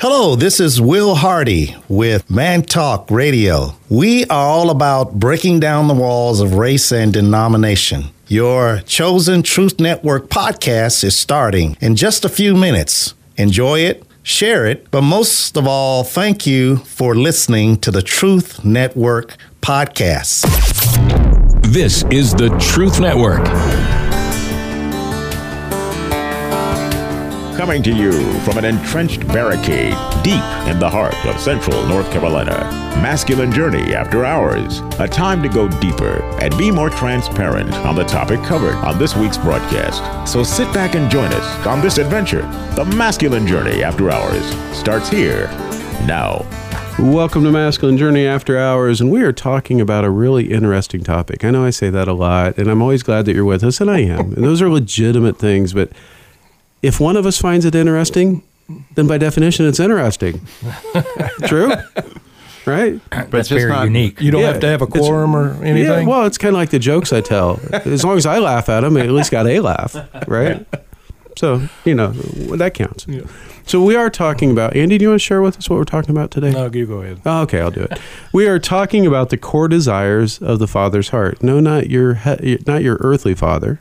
Hello, this is Will Hardy with Man Talk Radio. We are all about breaking down the walls of race and denomination. Your chosen Truth Network podcast is starting in just a few minutes. Enjoy it, share it, but most of all, thank you for listening to the Truth Network podcast. This is the Truth Network. Coming to you from an entrenched barricade deep in the heart of central North Carolina. Masculine Journey After Hours. A time to go deeper and be more transparent on the topic covered on this week's broadcast. So sit back and join us on this adventure. The Masculine Journey After Hours starts here now. Welcome to Masculine Journey After Hours, and we are talking about a really interesting topic. I know I say that a lot, and I'm always glad that you're with us, and I am. And those are legitimate things, but if one of us finds it interesting, then by definition, it's interesting. True? Right? But That's very unique. You don't Yeah, have to have a quorum or anything. Yeah, well, it's kind of like the jokes I tell. As long as I laugh at them, I at least got a laugh, right? So, you know, that counts. Yeah. So, we are talking about, Andy, do you want to share with us what we're talking about today? no, you go ahead. Oh, okay, I'll do it. We are talking about the core desires of the Father's heart. No, not your he- not your earthly father,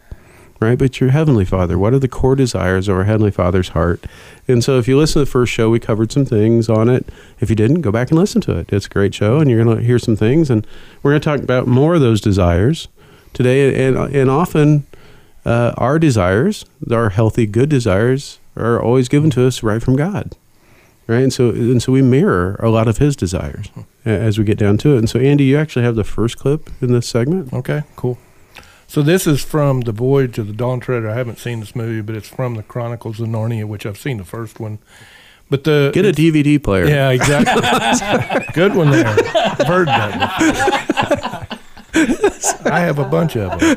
right? But your heavenly Father. What are the core desires of our heavenly Father's heart? And so, if you listen to the first show, we covered some things on it. If you didn't, go back and listen to it. It's a great show, and you're going to hear some things. And we're going to talk about more of those desires today. And and often, uh, our desires, our healthy, good desires, are always given to us right from God right? And so and so we mirror a lot of his desires as we get down to it. And so Andy, you actually have the first clip in this segment. Okay, cool. So this is from the Voyage of the Dawn Treader. I haven't seen this movie, but it's from the Chronicles of Narnia, which I've seen the first one. But the Get a DVD player. Yeah, exactly. Good one there. I've heard that. before. I have a bunch of them.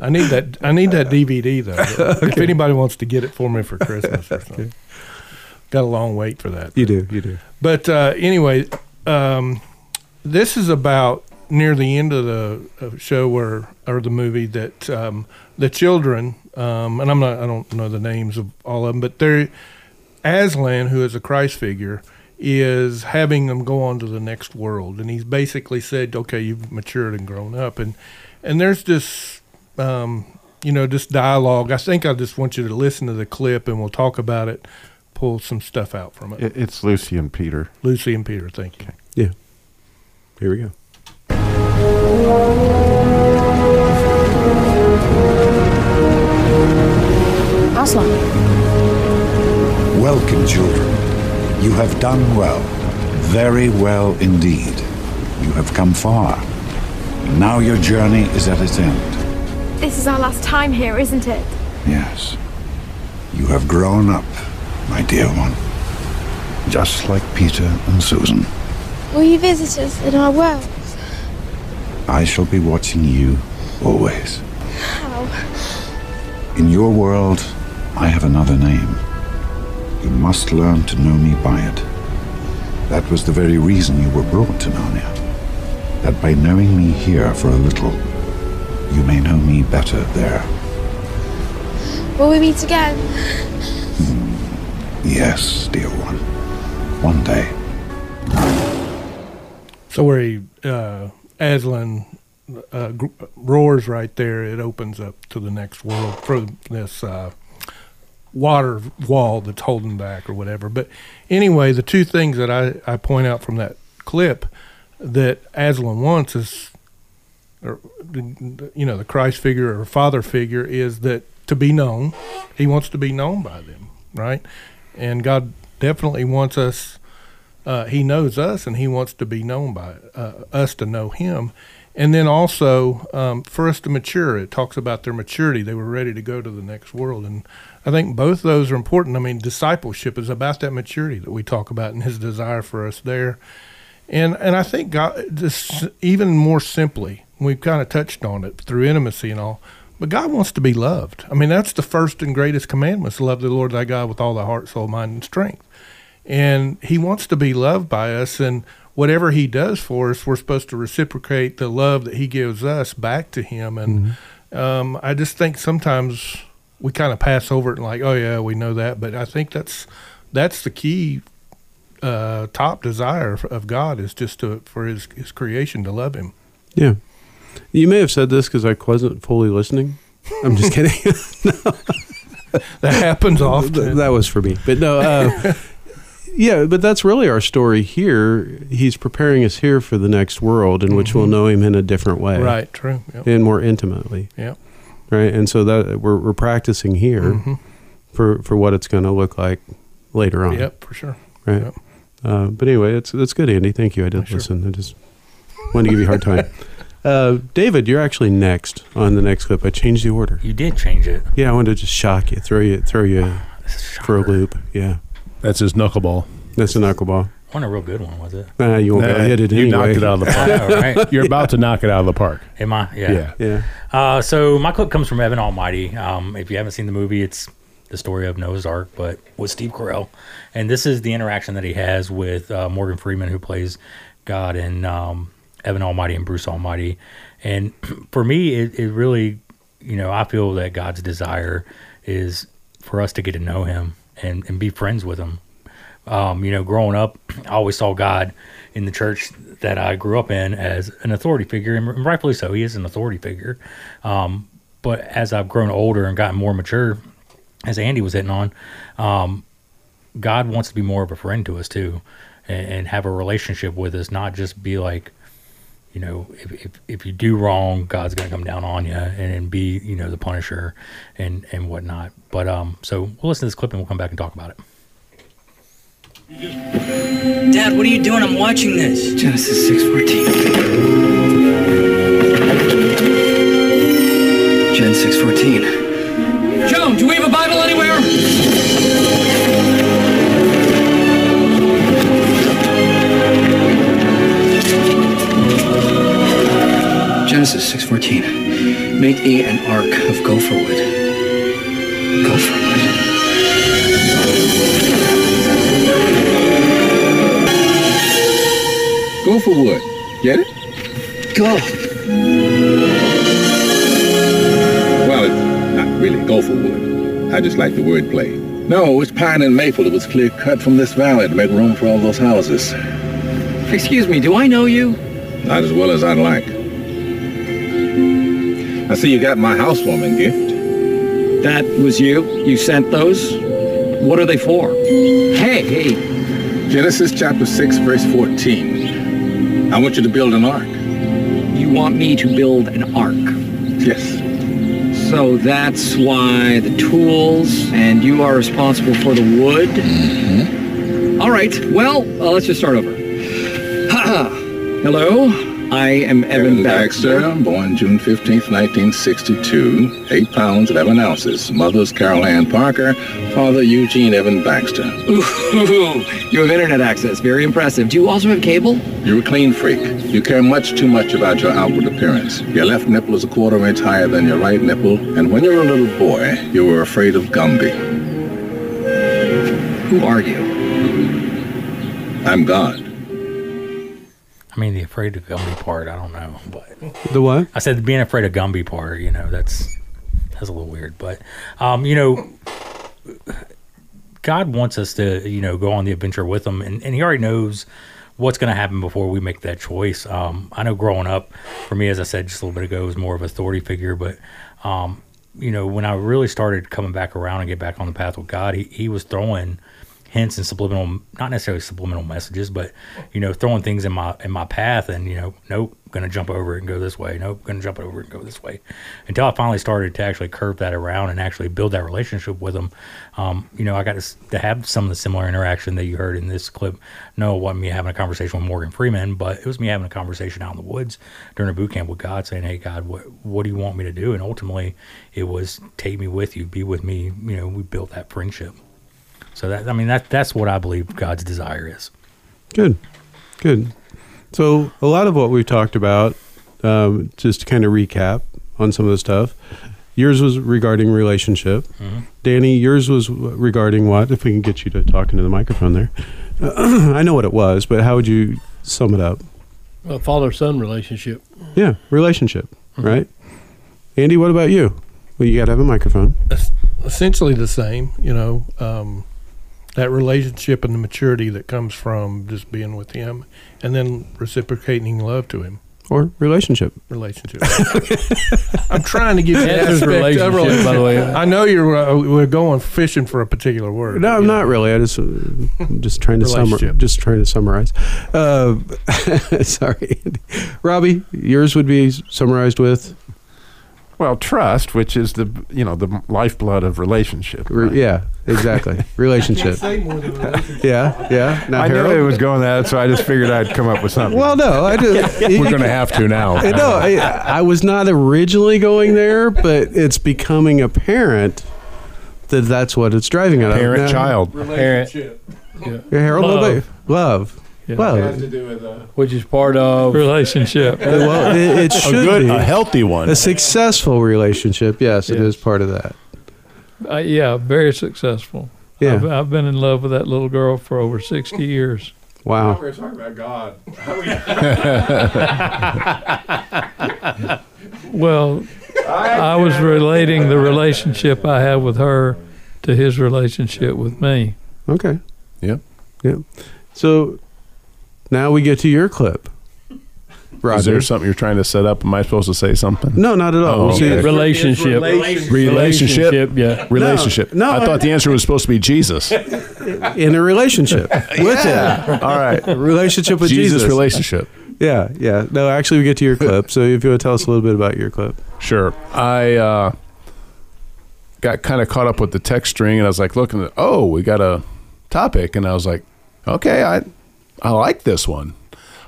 I need that. I need that DVD though. If anybody wants to get it for me for Christmas or something, got a long wait for that. You do, you do. But uh, anyway, um, this is about near the end of the uh, show where or the movie that um, the children um, and I'm not I don't know the names of all of them, but they're Aslan, who is a Christ figure, is having them go on to the next world, and he's basically said, "Okay, you've matured and grown up," and and there's this. Um, you know, this dialogue. I think I just want you to listen to the clip, and we'll talk about it. Pull some stuff out from it. It, it's Lucy and Peter. Lucy and Peter, thank you. Yeah. Here we go. Aslan. Welcome, children. You have done well, very well indeed. You have come far. Now your journey is at its end. This is our last time here, isn't it? Yes. You have grown up, my dear one. Just like Peter and Susan. Will you visit us in our world? I shall be watching you always. How? In your world, I have another name. You must learn to know me by it. That was the very reason you were brought to Narnia. That by knowing me here for a little, you may know me better there. Will we meet again? Yes, dear one. One day. So where he, uh, Aslan uh, roars right there, it opens up to the next world for this uh, water wall that's holding back or whatever. But anyway, the two things that I, I point out from that clip that Aslan wants is, or, you know, the Christ figure or father figure is that to be known. He wants to be known by them, right? And God definitely wants us uh, he knows us and he wants to be known by uh, us to know him. And then also um, for us to mature it talks about their maturity. They were ready to go to the next world. And i think both those are important. I mean discipleship is about that maturity that we talk about and his desire for us there. And and i think god just even more simply we've kind of touched on it through intimacy and all but god wants to be loved. I mean that's the first and greatest commandment love the lord thy god with all thy heart soul mind and strength and he wants to be loved by us and whatever he does for us we're supposed to reciprocate the love that he gives us back to him and um, i just think sometimes we kind of pass over it and like oh yeah we know that but i think that's that's the key uh, top desire of God is just to for his his creation to love him. Yeah. You may have said this because I wasn't fully listening. I'm just kidding. That happens often. that was for me. But no, uh, yeah, but that's really our story here. He's preparing us here for the next world in which we'll know him in a different way. right, true. Yep. And more intimately. Yep. Right. And so that we're, we're practicing here Mhm. for, for what it's going to look like later on. Yep, for sure. Right. Yep. Uh, but anyway, it's, that's good, Andy. Thank you. I did Sure. listen. I just wanted to give you a hard time. Uh, David, you're actually next on the next clip. I changed the order. You did change it. Yeah, I wanted to just shock you, throw you, throw you This a for a loop. Yeah, That's his knuckleball. that's a knuckleball. Wasn't a real good one, was it? Nah, you won't be able to hit it you anyway. knocked it out of the park. know, right? You're about to knock it out of the park. Am I? Yeah. Yeah. Yeah. Uh, so my clip comes from Evan Almighty. Um, if you haven't seen the movie, it's the story of Noah's Ark, but with Steve Carell. And this is the interaction that he has with uh, Morgan Freeman, who plays God, and um, Evan Almighty and Bruce Almighty. And for me, it, it really, you know, I feel that God's desire is for us to get to know Him and, and be friends with Him. Um, you know, growing up, I always saw God in the church that I grew up in as an authority figure, and rightfully so. He is an authority figure. Um, but as I've grown older and gotten more mature, as Andy was hitting on, um, God wants to be more of a friend to us too, and, and have a relationship with us, not just be like, you know, if, if, if you do wrong, God's gonna come down on you and, and be, you know, the punisher and and whatnot. But um, so we'll listen to this clip and we'll come back and talk about it. Dad, what are you doing? I'm watching this. Genesis 6:14. 14. Make thee an ark of gopher wood. Gopher wood. Gopher wood. Get it? Go. Well, it's not really gopher wood. I just like the word play. No, it's pine and maple. It was clear cut from this valley to make room for all those houses. Excuse me, do I know you? Not as well as I'd like. I see you got my housewarming gift. That was you? You sent those? What are they for? Hey, hey, Genesis chapter 6, verse 14. I want you to build an ark. you want me to build an ark. Yes. So that's why the tools and you are responsible for the wood? Mm-hmm. All right, well, uh, let's just start over. Hello, I am Evan, Evan Baxter, born June 15th, 1962. 8 pounds, 11 ounces. Mother's Carol Ann Parker. Father Eugene Evan Baxter. Ooh, you have internet access. Very impressive. Do you also have cable? You're a clean freak. You care much too much about your outward appearance. Your left nipple is a quarter inch higher than your right nipple, and when you were a little boy, you were afraid of Gumby. Who are you? I'm God. I mean, the afraid of Gumby part, I don't know, but The what? I said being afraid of Gumby part, you know, that's that's a little weird. But um, you know, God wants us to, you know, go on the adventure with him and, and he already knows what's gonna happen before we make that choice. Um, I know growing up, for me, as I said just a little bit ago, was more of a authority figure, but um, you know, when I really started coming back around and get back on the path with God, he, he was throwing hints and subliminal not necessarily subliminal messages but you know throwing things in my in my path and you know nope gonna jump over it and go this way. Nope gonna jump over it and go this way. Until i finally started to actually curve that around and actually build that relationship with them um, you know i got to, to have some of the similar interaction that you heard in this clip. No it wasn't me having a conversation with morgan freeman but it was me having a conversation out in the woods during a boot camp with god saying hey god what, what do you want me to do? And ultimately it was take me with you be with me. You know we built that friendship so that I mean that that's what I believe God's desire is. Good, good. So a lot of what we've talked about, um, just to kind of recap on some of the stuff. Yours was regarding relationship. Mhm. Danny, yours was regarding what? If we can get you to talk into the microphone there. I know what it was, but how would you sum it up? A father son relationship. Yeah, relationship, right? Andy, what about you? Well, you got to have a microphone. Essentially the same. You know, um, that relationship and the maturity that comes from just being with him, and then reciprocating love to him. Or relationship. Relationship. I'm trying to give you That aspect of relationship, by the way. I know you're uh, we're going fishing for a particular word. No, I'm not really. I just uh, just trying to summarize. Just trying to summarize. Uh, sorry, Robbie. Yours would be summarized with Well, trust, which is the you know the lifeblood of relationship. re- right? yeah, exactly. Relationship. Say more than relationship. Yeah, yeah. Now, I knew Harold? it was going that, so I just figured I'd come up with something. Well, no, I just. we're going to have to now. I know. I, I was not originally going there, but it's becoming apparent that that's what it's driving at. Parent, Now- child. Relationship. Yeah, Harold, what about you? love? Yeah. Love. which is part of relationship. Well, it, it A should good, be a healthy one. a successful relationship. Yes, it Yes. is part of that. Uh, yeah, very successful. Yeah. I've, I've been in love with that little girl for over 60 years. Wow. We're talking about God. Well, I was relating the relationship I have with her to his relationship with me. Okay. Yep. Yep. So now we get to your clip. Is there something you're trying to set up? Am I supposed to say something? no, not at all. Oh, We'll see- okay. Relationship. Relationship. yeah. Relationship. No, I I- thought the answer was supposed to be Jesus. in a relationship with him. All right. A relationship with Jesus, Jesus. relationship. Yeah, yeah. No, actually, we get to your clip. So if you want to tell us a little bit about your clip. Sure. I uh, got kind of caught up with the text string, and I was like looking at, oh, we got a topic, and I was like, okay, I I like this one.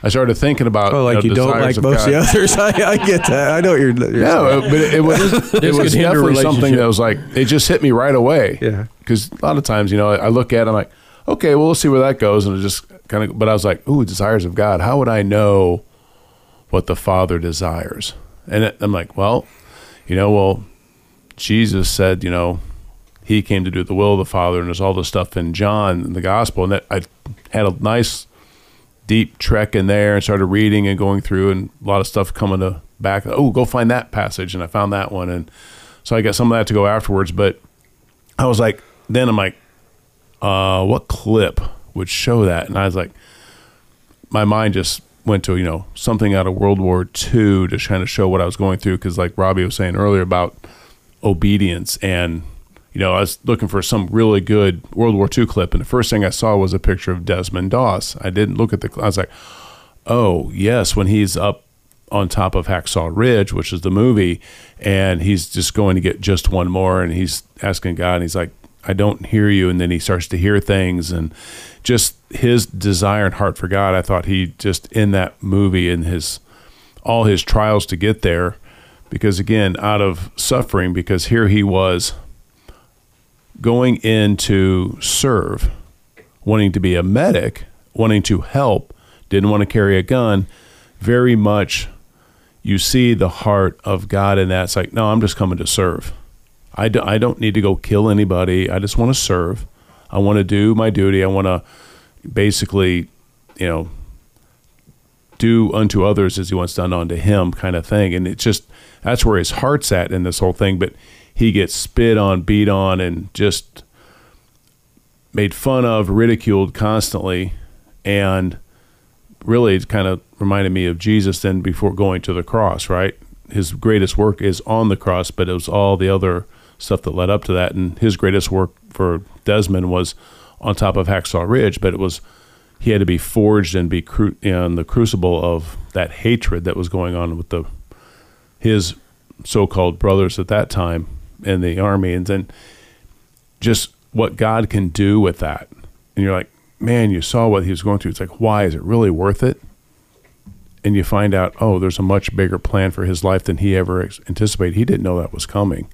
I started thinking about Oh, like know, you don't like of most of the others. I, I get that. I know what you're. you're No, saying. but it, it was it was definitely something that was like it just hit me right away. Yeah. because a lot of times you know I look at it, I'm like, okay, well, we'll see where that goes, and it just kind of. But I was like, ooh, desires of God. How would I know what the Father desires? And it, I'm like, well, you know, well, Jesus said, you know, he came to do the will of the Father, and there's all this stuff in John in the Gospel, and that I had a nice deep trek in there and started reading and going through and a lot of stuff coming to back. Oh go find that passage and i found that one and so i got some of that to go afterwards but i was like then i'm like uh what clip would show that? And i was like my mind just went to you know something out of world war ii to kind of show what i was going through because like robbie was saying earlier about obedience and you know i was looking for some really good world war ii clip and the first thing i saw was a picture of desmond doss. I didn't look at the i was like oh yes when he's up on top of hacksaw ridge which is the movie and he's just going to get just one more and he's asking god and he's like i don't hear you and then he starts to hear things and just his desire and heart for god i thought he just in that movie and his all his trials to get there because again out of suffering because here he was going in to serve wanting to be a medic wanting to help didn't want to carry a gun very much you see the heart of god in that. It's like no i'm just coming to serve. I, do, I don't need to go kill anybody. I just want to serve. I want to do my duty. I want to basically you know do unto others as he wants done unto him kind of thing. And it's just that's where his heart's at in this whole thing. But he gets spit on beat on and just made fun of ridiculed constantly and really it kind of reminded me of jesus then before going to the cross right? His greatest work is on the cross but it was all the other stuff that led up to that and his greatest work for desmond was on top of hacksaw ridge but it was he had to be forged and be cru- in the crucible of that hatred that was going on with the his so-called brothers at that time in the army and then just what God can do with that and you're like man you saw what he was going through it's like why is it really worth it and you find out oh there's a much bigger plan for his life than he ever anticipated he didn't know that was coming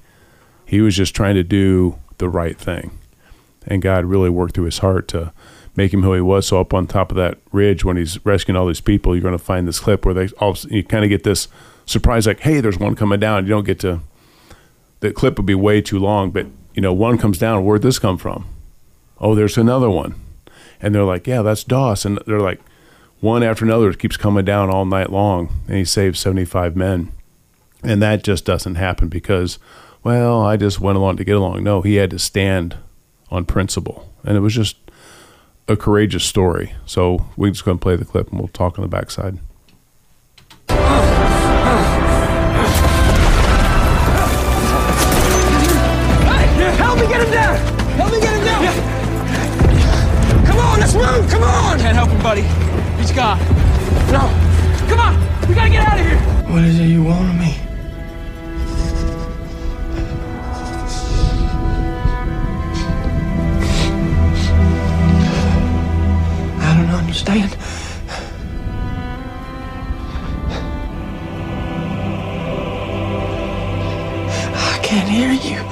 he was just trying to do the right thing and God really worked through his heart to make him who he was. So up on top of that ridge, when he's rescuing all these people, you're going to find this clip where they all you kind of get this surprise, like, "Hey, there's one coming down." You don't get to. The clip would be way too long, but you know, one comes down. Where'd this come from? Oh, there's another one, and they're like, "Yeah, that's Doss," and they're like, one after another keeps coming down all night long, and he saves 75 men, and that just doesn't happen because, well, I just went along to get along. No, he had to stand on principle, and it was just a courageous story. So we're just going to play the clip and we'll talk on the backside. On! Help him, buddy. He's gone. No. Come on! We gotta get out of here! What is it you want of me? I don't understand. I can't hear you.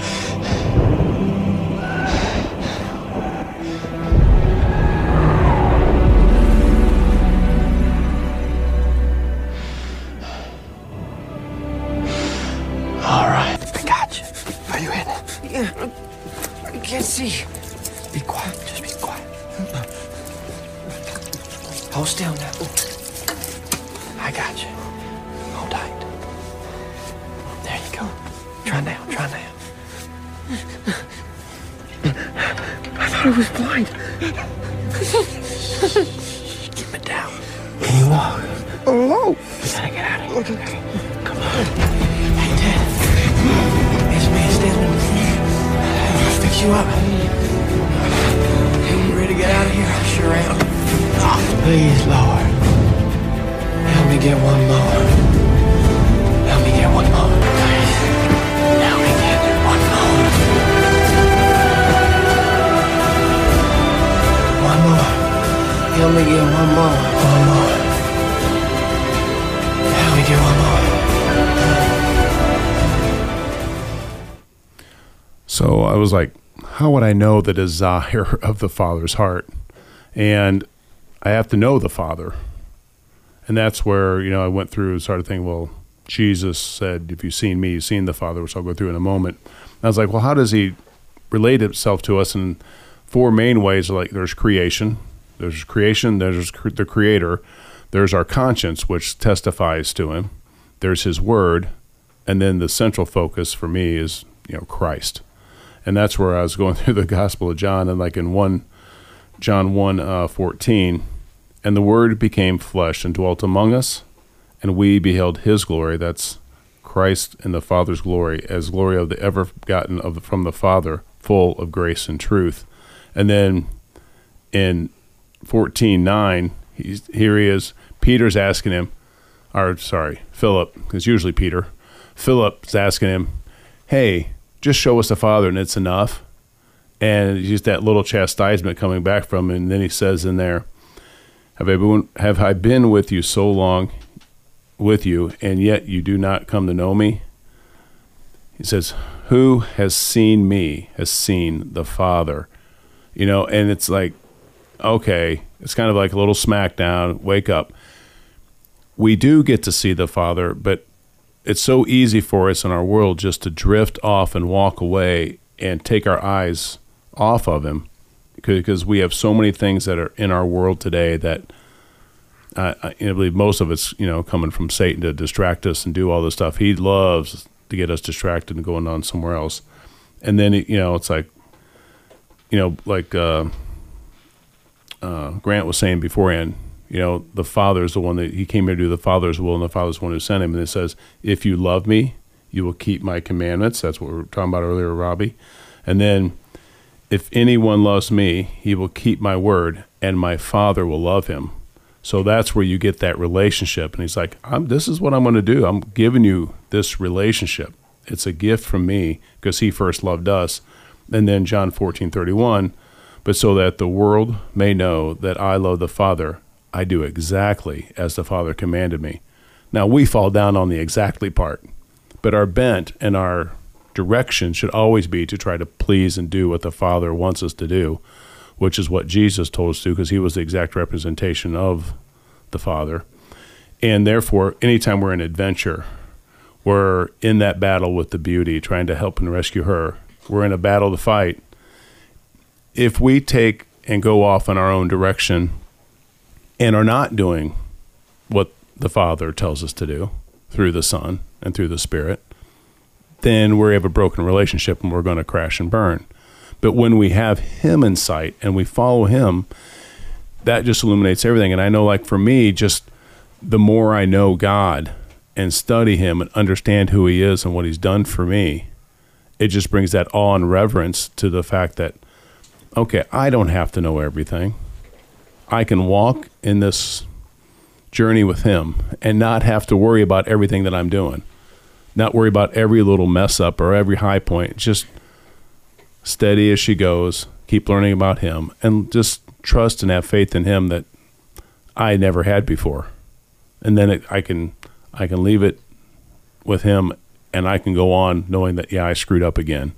We gotta get out of here. Come on. Hey, Dad. It's me, it's Desmond. I'll fix you up. You ready to get out of here? I sure am. Oh, please, Lord. Help me get one more. Help me get one more. Please. Help me get one more. One more. Help me get one more. One more. So I was like, how would I know the desire of the Father's heart? And I have to know the Father. And that's where, you know, I went through and started thinking, well, Jesus said, if you've seen me, you've seen the Father, which I'll go through in a moment. And I was like, well, how does he relate himself to us? And four main ways like there's creation, there's creation, there's the Creator, there's our conscience, which testifies to him, there's his word, and then the central focus for me is, you know, Christ and that's where I was going through the Gospel of John, and like in one John one uh, fourteen, and the Word became flesh and dwelt among us, and we beheld His glory. That's Christ and the Father's glory, as glory of the ever gotten of from the Father, full of grace and truth. And then in fourteen nine, he's here he is. Peter's asking him, or sorry, Philip, because usually Peter. Philip's asking him, "Hey." Just show us the Father and it's enough. And just that little chastisement coming back from him. And then he says in there, have I, been, have I been with you so long with you, and yet you do not come to know me? He says, Who has seen me has seen the Father. You know, and it's like, okay, it's kind of like a little smackdown, wake up. We do get to see the Father, but it's so easy for us in our world just to drift off and walk away and take our eyes off of him because we have so many things that are in our world today that uh, I believe most of it's you know coming from Satan to distract us and do all this stuff. He loves to get us distracted and going on somewhere else. And then you know it's like you know like uh, uh, Grant was saying beforehand you know, the Father is the one that he came here to do the Father's will, and the Father's the one who sent him. And it says, If you love me, you will keep my commandments. That's what we were talking about earlier, Robbie. And then, if anyone loves me, he will keep my word, and my Father will love him. So that's where you get that relationship. And he's like, This is what I'm going to do. I'm giving you this relationship. It's a gift from me because he first loved us. And then John 14 31, but so that the world may know that I love the Father I do exactly as the Father commanded me. Now, we fall down on the exactly part, but our bent and our direction should always be to try to please and do what the Father wants us to do, which is what Jesus told us to because he was the exact representation of the Father. And therefore, anytime we're in adventure, we're in that battle with the beauty, trying to help and rescue her. We're in a battle to fight. If we take and go off in our own direction, and are not doing what the Father tells us to do through the Son and through the Spirit, then we have a broken relationship and we're going to crash and burn. But when we have Him in sight and we follow Him, that just illuminates everything. And I know, like for me, just the more I know God and study Him and understand who He is and what He's done for me, it just brings that awe and reverence to the fact that, okay, I don't have to know everything. I can walk in this journey with Him and not have to worry about everything that I'm doing, not worry about every little mess up or every high point. Just steady as she goes, keep learning about Him, and just trust and have faith in Him that I never had before. And then it, I can I can leave it with Him, and I can go on knowing that yeah I screwed up again,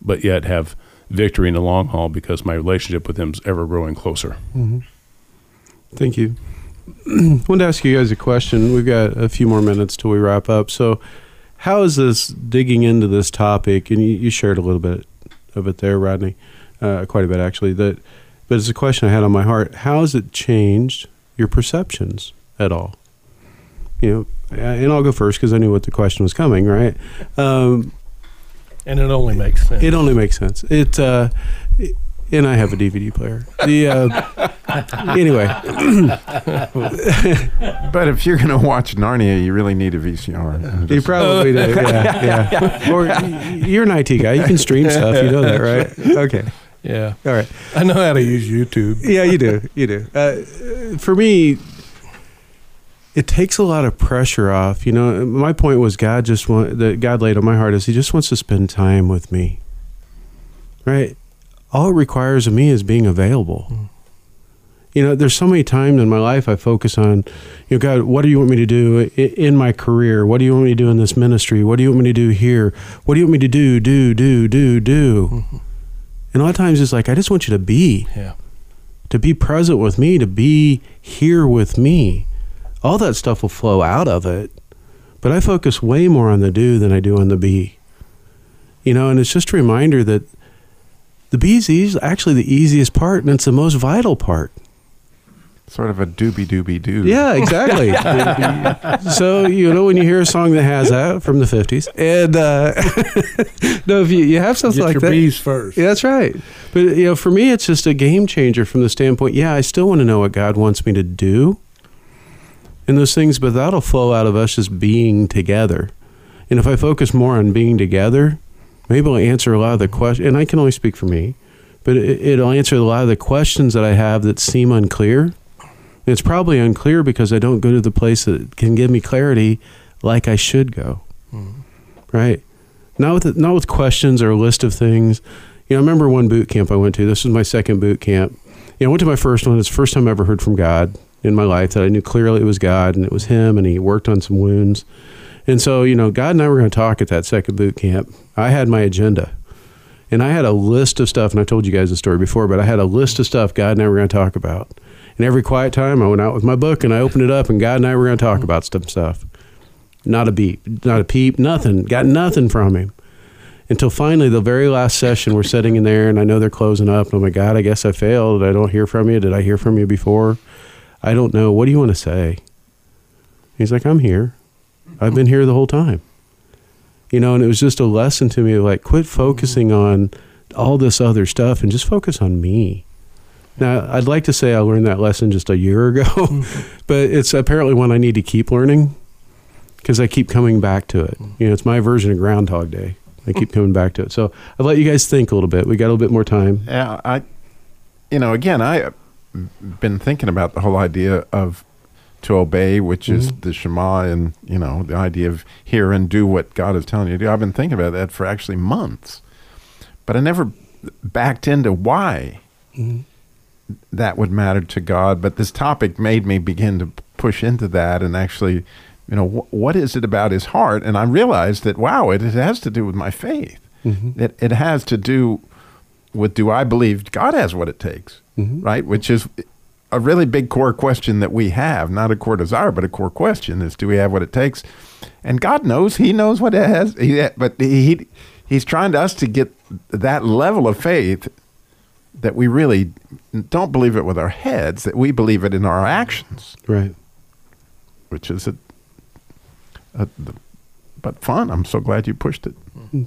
but yet have victory in the long haul because my relationship with Him is ever growing closer. Mhm. Thank you. I wanted to ask you guys a question. We've got a few more minutes till we wrap up. So, how is this digging into this topic? And you, you shared a little bit of it there, Rodney, uh, quite a bit actually. That, but it's a question I had on my heart. How has it changed your perceptions at all? You know, and I'll go first because I knew what the question was coming. Right. Um, and it only makes sense. It only makes sense. It, uh, and I have a DVD player. The uh, anyway. but if you're going to watch Narnia, you really need a VCR. You probably do. Yeah, yeah. Or you're an IT guy. You can stream stuff. You know that, right? Okay. Yeah. All right. I know how to use YouTube. Yeah, you do. You do. Uh, for me, it takes a lot of pressure off. You know, my point was God just want that God laid on my heart is He just wants to spend time with me. Right. All it requires of me is being available. Hmm. You know, there's so many times in my life I focus on, you know, God, what do you want me to do in my career? What do you want me to do in this ministry? What do you want me to do here? What do you want me to do, do, do, do, do? Mm-hmm. And a lot of times it's like, I just want you to be Yeah. to be present with me, to be here with me. All that stuff will flow out of it. But I focus way more on the do than I do on the be. You know, and it's just a reminder that the be is actually the easiest part and it's the most vital part. Sort of a doobie doobie doo. Yeah, exactly. so you know when you hear a song that has that from the fifties, and uh, no, if you, you have something Get like your that, bees first. Yeah, that's right. But you know, for me, it's just a game changer from the standpoint. Yeah, I still want to know what God wants me to do, and those things, but that'll flow out of us just being together. And if I focus more on being together, maybe I'll answer a lot of the questions. And I can only speak for me, but it, it'll answer a lot of the questions that I have that seem unclear. And it's probably unclear because I don't go to the place that can give me clarity like I should go. Mm-hmm. Right. Not with not with questions or a list of things. You know, I remember one boot camp I went to. This was my second boot camp. You know, I went to my first one. It's the first time I ever heard from God in my life that I knew clearly it was God and it was Him and He worked on some wounds. And so, you know, God and I were going to talk at that second boot camp. I had my agenda. And I had a list of stuff, and I told you guys the story before, but I had a list of stuff God and I were going to talk about. And every quiet time, I went out with my book and I opened it up, and God and I were going to talk about some stuff. Not a beep, not a peep, nothing. Got nothing from him until finally the very last session. We're sitting in there, and I know they're closing up. And I'm like, God, I guess I failed. I don't hear from you. Did I hear from you before? I don't know. What do you want to say? He's like, I'm here. I've been here the whole time. You know, and it was just a lesson to me of like, quit mm-hmm. focusing on all this other stuff and just focus on me. Now, I'd like to say I learned that lesson just a year ago, mm-hmm. but it's apparently one I need to keep learning because I keep coming back to it. Mm-hmm. You know, it's my version of Groundhog Day. I keep coming back to it. So I'll let you guys think a little bit. We got a little bit more time. Yeah, I, you know, again, I been thinking about the whole idea of to obey, which is Mhm. the Shema, and you know, the idea of hear and do what God is telling you to do. I've been thinking about that for actually months, but I never backed into why that would matter to God. But this topic made me begin to push into that and actually, you know, wh- what is it about His heart? And I realized that wow, it, it has to do with my faith. Mhm. It it has to do with do I believe God has what it takes, Mhm. right? Which is a really big core question that we have, not a core desire, but a core question is do we have what it takes? And God knows, He knows what it has, he, but he He's trying to us to get that level of faith that we really don't believe it with our heads, that we believe it in our actions, Right. which is a, a the, but fun. I'm so glad you pushed it.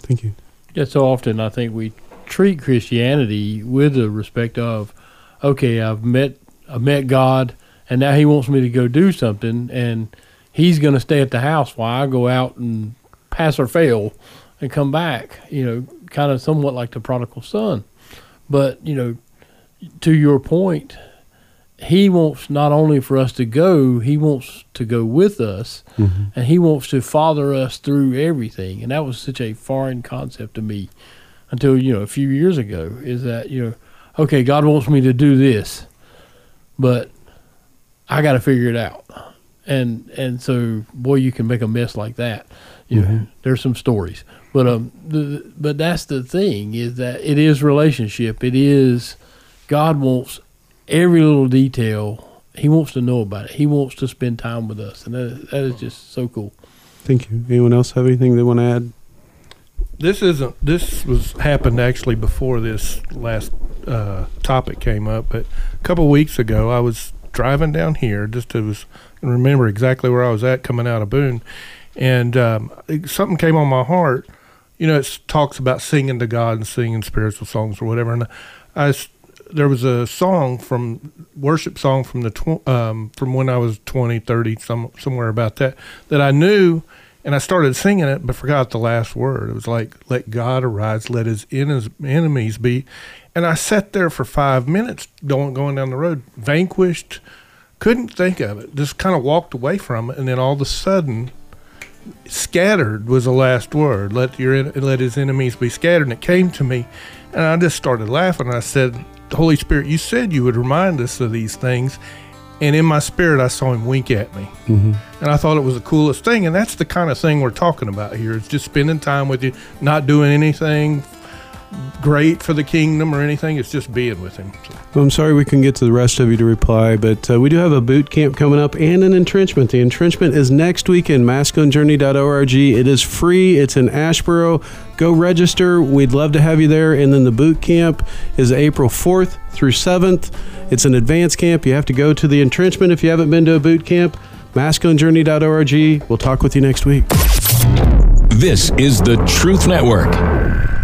Thank you. Yeah, so often I think we treat Christianity with the respect of, okay, I've met I've met God, and now He wants me to go do something, and He's going to stay at the house while I go out and pass or fail and come back. You know, kind of somewhat like the prodigal son. But you know, to your point, He wants not only for us to go, He wants to go with us, Mm-hmm. and He wants to father us through everything. And that was such a foreign concept to me until you know a few years ago. Is that you know, okay, God wants me to do this, but I got to figure it out. And and so boy, you can make a mess like that. You know, Mhm. there's some stories, but um, the, but that's the thing is that it is relationship. It is God wants every little detail. He wants to know about it. He wants to spend time with us, and that, that is just so cool. Thank you. Anyone else have anything they want to add? This isn't. This was happened actually before this last uh, topic came up. But a couple weeks ago, I was driving down here just to was, remember exactly where I was at coming out of Boone, and um, something came on my heart. You know, it talks about singing to God and singing spiritual songs or whatever. And I, s- there was a song from worship song from the tw- um, from when I was 20, 30, some somewhere about that that I knew and I started singing it, but forgot the last word. It was like, "Let God arise, let His enemies be," and I sat there for five minutes, going going down the road, vanquished, couldn't think of it. Just kind of walked away from it, and then all of a sudden, scattered was the last word. Let your let His enemies be scattered, and it came to me, and I just started laughing. I said, "Holy Spirit, you said you would remind us of these things." And in my spirit, I saw him wink at me Mm-hmm. and I thought it was the coolest thing. And that's the kind of thing we're talking about here. It's just spending time with you, not doing anything great for the kingdom or anything. It's just being with him. So, Well, I'm sorry we couldn't get to the rest of you to reply, but uh, we do have a boot camp coming up and an entrenchment. The entrenchment is next week weekend, masculinejourney.org. It is free. It's in Asheboro. Go register. We'd love to have you there. And then the boot camp is April 4th through 7th. It's an advanced camp. You have to go to the entrenchment if you haven't been to a boot camp. Masculinejourney.org. We'll talk with you next week. This is the Truth Network.